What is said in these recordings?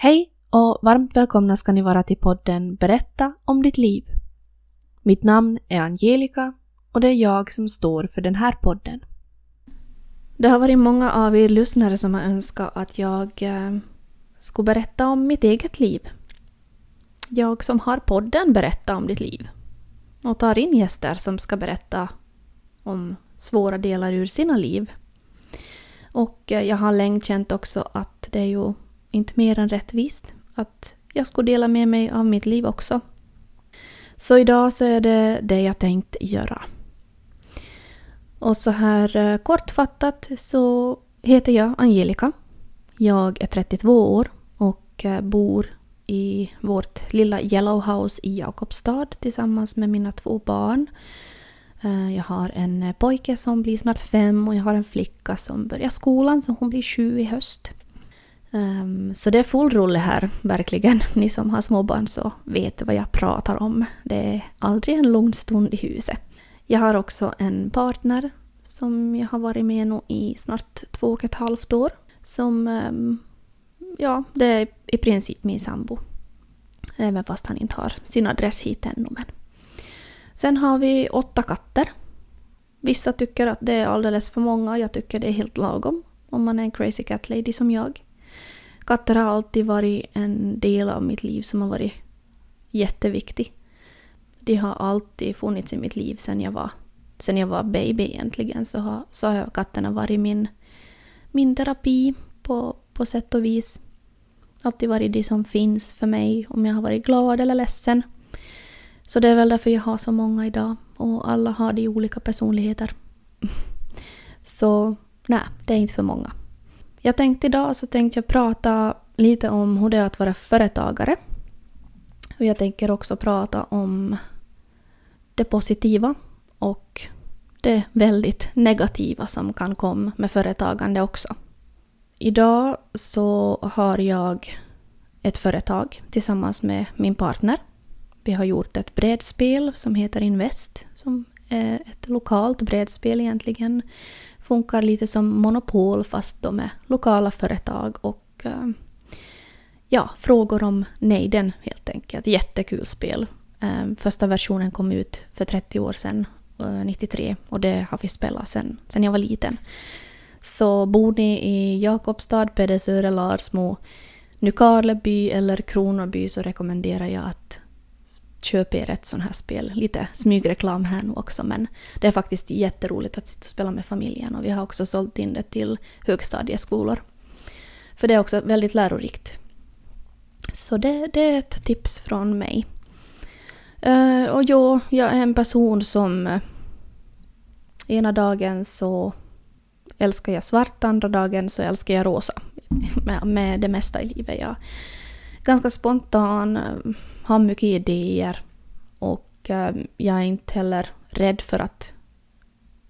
Hej och varmt välkomna ska ni vara till podden Berätta om ditt liv. Mitt namn är Angelica och det är jag som står för den här podden. Det har varit många av er lyssnare som har önskat att jag eh, skulle berätta om mitt eget liv. Jag som har podden Berätta om ditt liv och tar in gäster som ska berätta om svåra delar ur sina liv. Och eh, jag har länge känt också att det är ju inte mer än rättvist att jag skulle dela med mig av mitt liv också. Så idag så är det det jag tänkt göra. Och så här eh, kortfattat så heter jag Angelica. Jag är 32 år och eh, bor i vårt lilla Yellow House i Jakobstad tillsammans med mina två barn. Eh, jag har en pojke som blir snart fem och jag har en flicka som börjar skolan så hon blir sju i höst. Um, så det är full rulle här, verkligen. Ni som har småbarn så vet vad jag pratar om. Det är aldrig en lugn stund i huset. Jag har också en partner som jag har varit med nu i snart två och ett halvt år. Som, um, ja, det är i princip min sambo. Även fast han inte har sin adress hit ännu. Men. Sen har vi åtta katter. Vissa tycker att det är alldeles för många, jag tycker det är helt lagom. Om man är en crazy cat lady som jag. Katter har alltid varit en del av mitt liv som har varit jätteviktig. De har alltid funnits i mitt liv sen jag var, sen jag var baby egentligen. Så har, så har katterna varit min, min terapi på, på sätt och vis. Alltid varit det som finns för mig om jag har varit glad eller ledsen. Så det är väl därför jag har så många idag. Och alla har de olika personligheter. Så nej, det är inte för många. Jag tänkte idag så tänkte jag prata lite om hur det är att vara företagare. Och jag tänker också prata om det positiva och det väldigt negativa som kan komma med företagande också. Idag så har jag ett företag tillsammans med min partner. Vi har gjort ett brädspel som heter Invest som är ett lokalt brädspel egentligen funkar lite som monopol fast de är lokala företag och eh, ja, frågor om nejden helt enkelt. Jättekul spel. Eh, första versionen kom ut för 30 år sedan, eh, 93, och det har vi spelat sedan, sedan jag var liten. Så bor ni i Jakobstad, Pedersöre, Larsmo, Nykarleby eller Kronoby så rekommenderar jag att köp er ett sånt här spel. Lite smygreklam här nu också men det är faktiskt jätteroligt att sitta och spela med familjen och vi har också sålt in det till högstadieskolor. För det är också väldigt lärorikt. Så det, det är ett tips från mig. Uh, och jo, jag är en person som uh, ena dagen så älskar jag svart, andra dagen så älskar jag rosa. Med, med det mesta i livet. Jag är ganska spontan, uh, har mycket idéer och eh, jag är inte heller rädd för att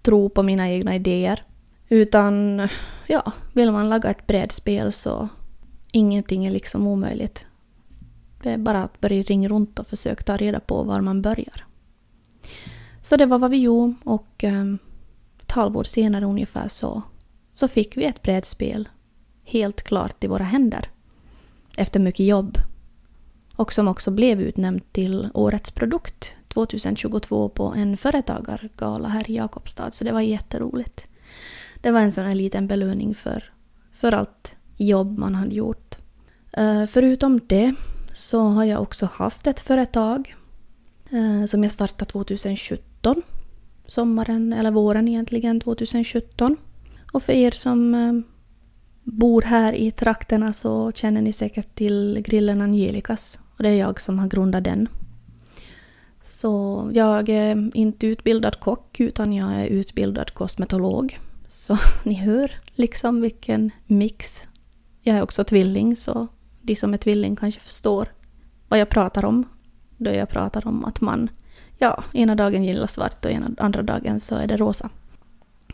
tro på mina egna idéer. Utan ja, vill man laga ett brädspel så ingenting är liksom omöjligt. Det är bara att börja ringa runt och försöka ta reda på var man börjar. Så det var vad vi gjorde och eh, ett halvår senare ungefär så, så fick vi ett brädspel helt klart i våra händer. Efter mycket jobb och som också blev utnämnd till Årets produkt 2022 på en företagargala här i Jakobstad, så det var jätteroligt. Det var en sån här liten belöning för, för allt jobb man hade gjort. Uh, förutom det så har jag också haft ett företag uh, som jag startade 2017. Sommaren, eller våren egentligen, 2017. Och för er som uh, bor här i trakterna så känner ni säkert till grillen Angelicas och det är jag som har grundat den. Så jag är inte utbildad kock utan jag är utbildad kosmetolog. Så ni hör liksom vilken mix. Jag är också tvilling så de som är tvilling kanske förstår vad jag pratar om. Då jag pratar om att man, ja, ena dagen gillar svart och ena, andra dagen så är det rosa.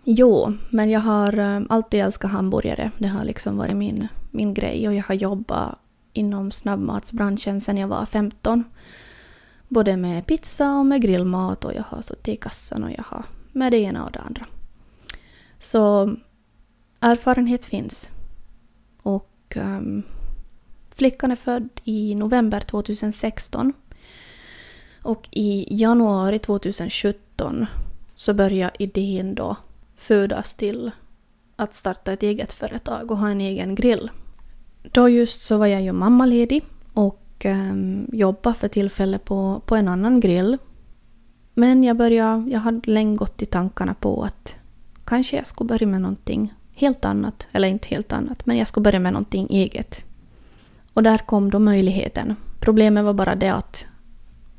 Jo, men jag har eh, alltid älskat hamburgare. Det har liksom varit min, min grej och jag har jobbat inom snabbmatsbranschen sedan jag var 15. Både med pizza och med grillmat och jag har suttit i kassan och jag har med det ena och det andra. Så erfarenhet finns. Och um, Flickan är född i november 2016 och i januari 2017 så börjar idén då födas till att starta ett eget företag och ha en egen grill. Då just så var jag ju mammaledig och um, jobbade för tillfället på, på en annan grill. Men jag började, jag hade länge gått i tankarna på att kanske jag skulle börja med någonting helt annat, eller inte helt annat, men jag skulle börja med någonting eget. Och där kom då möjligheten. Problemet var bara det att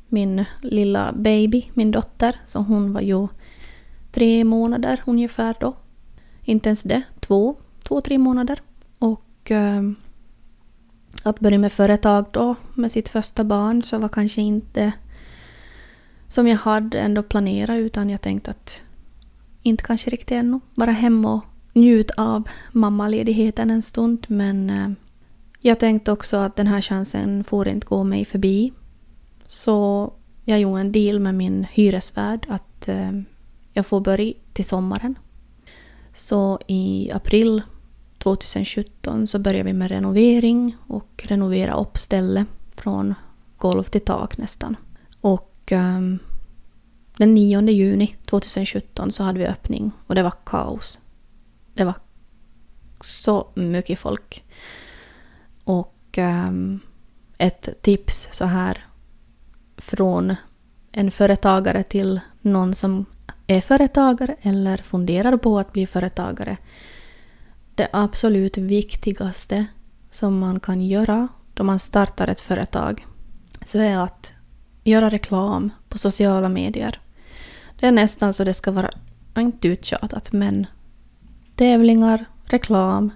min lilla baby, min dotter, så hon var ju tre månader ungefär då. Inte ens det, två, två, tre månader. Och ehm, att börja med företag då med sitt första barn så var kanske inte som jag hade ändå planerat utan jag tänkte att inte kanske riktigt ännu. Vara hemma och njuta av mammaledigheten en stund men eh, jag tänkte också att den här chansen får inte gå mig förbi. Så jag gjorde en deal med min hyresvärd att eh, jag får börja till sommaren. Så i april 2017 så började vi med renovering och renovera upp stället från golv till tak nästan. Och um, den 9 juni 2017 så hade vi öppning och det var kaos. Det var så mycket folk. Och um, ett tips så här från en företagare till någon som är företagare eller funderar på att bli företagare. Det absolut viktigaste som man kan göra då man startar ett företag så är att göra reklam på sociala medier. Det är nästan så det ska vara, inte uttjatat, men tävlingar, reklam,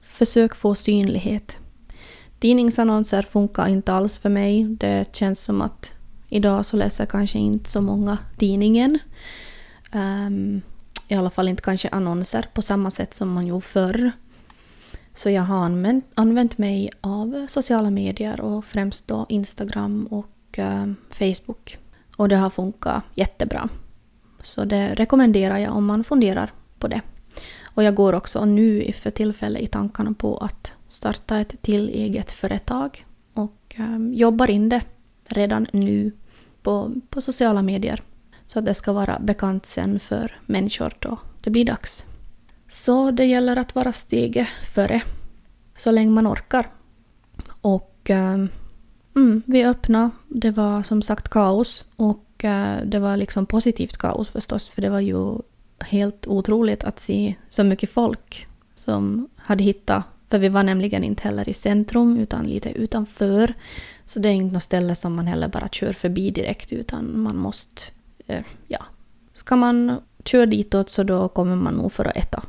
försök få synlighet. Tidningsannonser funkar inte alls för mig. Det känns som att idag så läser kanske inte så många tidningen. Um, i alla fall inte kanske annonser på samma sätt som man gjorde förr. Så jag har använt, använt mig av sociala medier och främst då Instagram och uh, Facebook. Och det har funkat jättebra. Så det rekommenderar jag om man funderar på det. Och jag går också nu för tillfället i tankarna på att starta ett till eget företag och um, jobbar in det redan nu på, på sociala medier. Så att det ska vara bekant sen för människor då det blir dags. Så det gäller att vara steget före så länge man orkar. Och eh, mm, vi öppnade, det var som sagt kaos och eh, det var liksom positivt kaos förstås för det var ju helt otroligt att se så mycket folk som hade hittat, för vi var nämligen inte heller i centrum utan lite utanför. Så det är inte något ställe som man heller bara kör förbi direkt utan man måste, Eh, ja, ska man köra ditåt så då kommer man nog för att äta.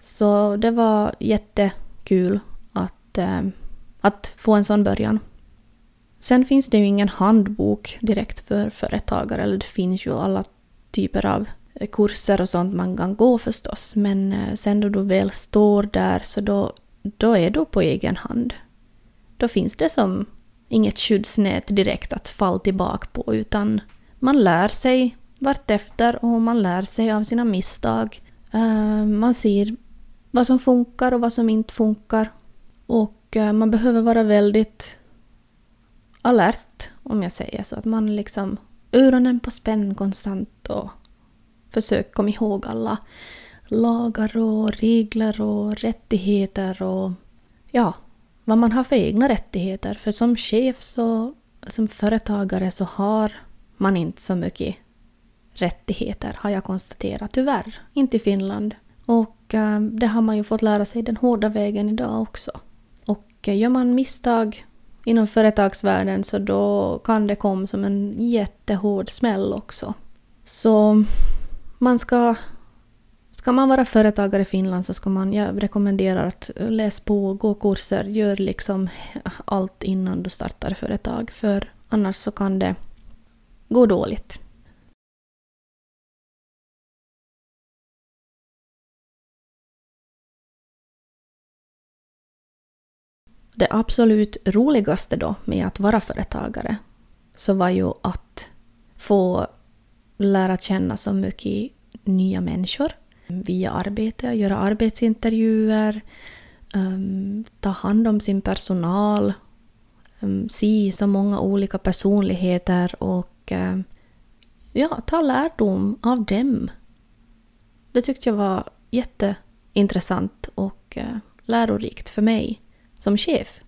Så det var jättekul att, eh, att få en sån början. Sen finns det ju ingen handbok direkt för företagare, eller det finns ju alla typer av eh, kurser och sånt man kan gå förstås, men sen då du väl står där så då, då är du på egen hand. Då finns det som inget skyddsnät direkt att falla tillbaka på, utan man lär sig vartefter och man lär sig av sina misstag. Eh, man ser vad som funkar och vad som inte funkar. Och eh, man behöver vara väldigt alert, om jag säger så. Att man liksom öronen på spänn konstant och försök komma ihåg alla lagar och regler och rättigheter och ja, vad man har för egna rättigheter. För som chef så, som företagare så har man inte så mycket rättigheter har jag konstaterat, tyvärr. Inte i Finland. Och äh, det har man ju fått lära sig den hårda vägen idag också. Och äh, gör man misstag inom företagsvärlden så då kan det komma som en jättehård smäll också. Så man ska... Ska man vara företagare i Finland så ska man, jag rekommenderar att läsa på, gå kurser, gör liksom allt innan du startar företag för annars så kan det gå dåligt. Det absolut roligaste då med att vara företagare så var ju att få lära känna så mycket nya människor via arbete, göra arbetsintervjuer, um, ta hand om sin personal, um, se så många olika personligheter och och eh, ja, ta lärdom av dem. Det tyckte jag var jätteintressant och eh, lärorikt för mig som chef.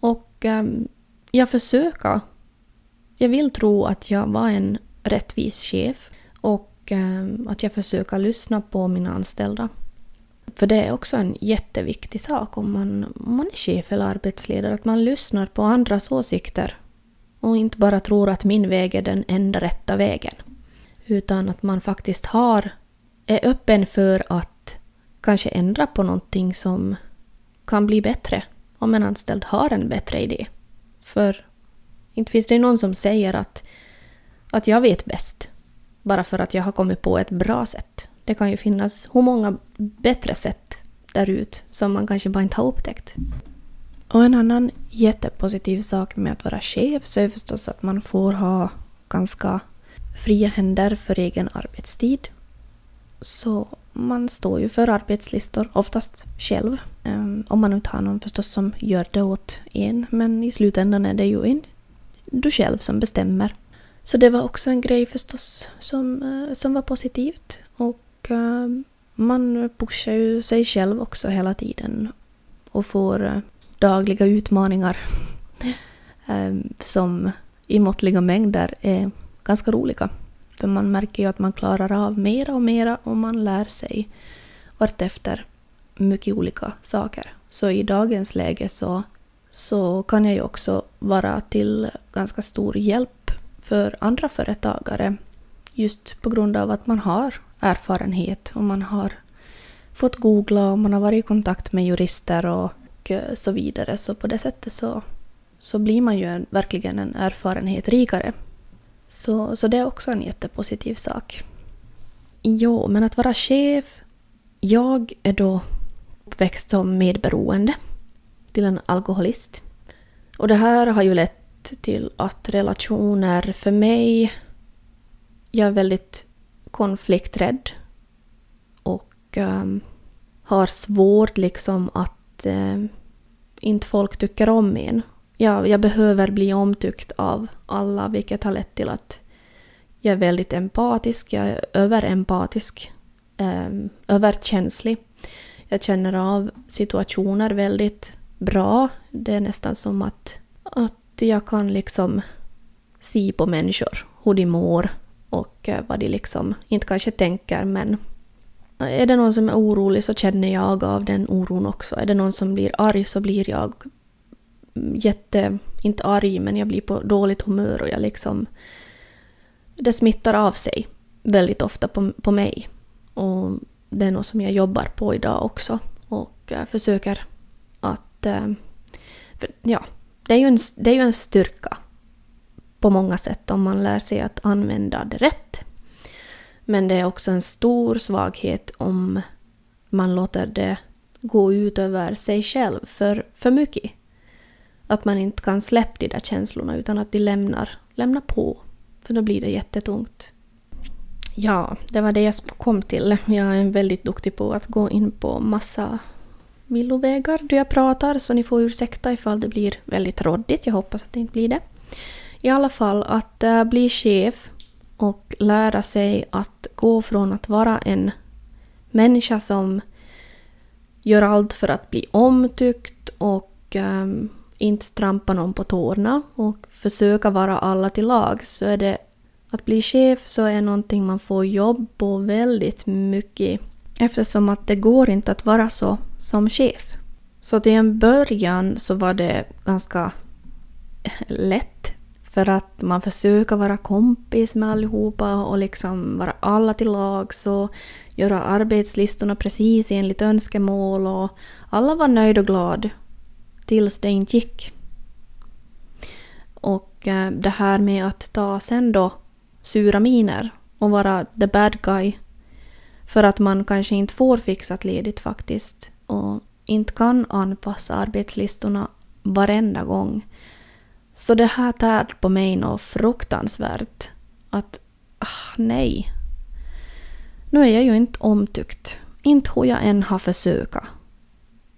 Och eh, jag försöker. Jag vill tro att jag var en rättvis chef och att jag försöker lyssna på mina anställda. För det är också en jätteviktig sak om man, om man är chef eller arbetsledare, att man lyssnar på andras åsikter och inte bara tror att min väg är den enda rätta vägen. Utan att man faktiskt har, är öppen för att kanske ändra på någonting som kan bli bättre om en anställd har en bättre idé. För inte finns det någon som säger att, att jag vet bäst bara för att jag har kommit på ett bra sätt. Det kan ju finnas hur många bättre sätt där ut som man kanske bara inte har upptäckt. Och en annan jättepositiv sak med att vara chef så är förstås att man får ha ganska fria händer för egen arbetstid. Så man står ju för arbetslistor, oftast själv. Ehm, om man inte har någon förstås som gör det åt en. Men i slutändan är det ju en, du själv som bestämmer. Så det var också en grej förstås som, eh, som var positivt. Och eh, man pushar ju sig själv också hela tiden och får eh, dagliga utmaningar eh, som i måttliga mängder är ganska roliga. För man märker ju att man klarar av mera och mera och man lär sig vartefter mycket olika saker. Så i dagens läge så, så kan jag ju också vara till ganska stor hjälp för andra företagare just på grund av att man har erfarenhet och man har fått googla och man har varit i kontakt med jurister och Eh, så vidare. Så på det sättet så, så blir man ju en, verkligen en erfarenhet rikare så, så det är också en jättepositiv sak. Jo, men att vara chef. Jag är då uppväxt som medberoende till en alkoholist. Och det här har ju lett till att relationer för mig... Jag är väldigt konflikträdd och um, har svårt liksom att um, inte folk tycker om en jag, jag behöver bli omtyckt av alla, vilket har lett till att jag är väldigt empatisk, jag är överempatisk, eh, överkänslig. Jag känner av situationer väldigt bra. Det är nästan som att, att jag kan liksom se på människor, hur de mår och eh, vad de liksom, inte kanske tänker men är det någon som är orolig så känner jag av den oron också. Är det någon som blir arg så blir jag jätte, inte arg, men jag blir på dåligt humör och jag liksom... Det smittar av sig väldigt ofta på, på mig. Och det är något som jag jobbar på idag också och eh, försöker att... Eh, ja, det är, ju en, det är ju en styrka på många sätt om man lär sig att använda det rätt. Men det är också en stor svaghet om man låter det gå ut över sig själv för, för mycket. Att man inte kan släppa de där känslorna utan att de lämnar, lämnar på. För då blir det jättetungt. Ja, det var det jag kom till. Jag är väldigt duktig på att gå in på massa villovägar då jag pratar så ni får ursäkta ifall det blir väldigt råddigt. Jag hoppas att det inte blir det. I alla fall att eh, bli chef och lära sig att gå från att vara en människa som gör allt för att bli omtyckt och um, inte trampa någon på tårna och försöka vara alla till lag så är det att bli chef så är någonting man får jobb på väldigt mycket eftersom att det går inte att vara så som chef. Så till en början så var det ganska lätt för att man försöker vara kompis med allihopa och liksom vara alla till lag och göra arbetslistorna precis enligt önskemål och alla var nöjda och glada tills det inte gick. Och eh, det här med att ta sen då sura miner och vara the bad guy för att man kanske inte får fixat ledigt faktiskt och inte kan anpassa arbetslistorna varenda gång. Så det här tär på mig något fruktansvärt. Att, ah, nej. Nu är jag ju inte omtyckt. Inte hur jag än har försökt.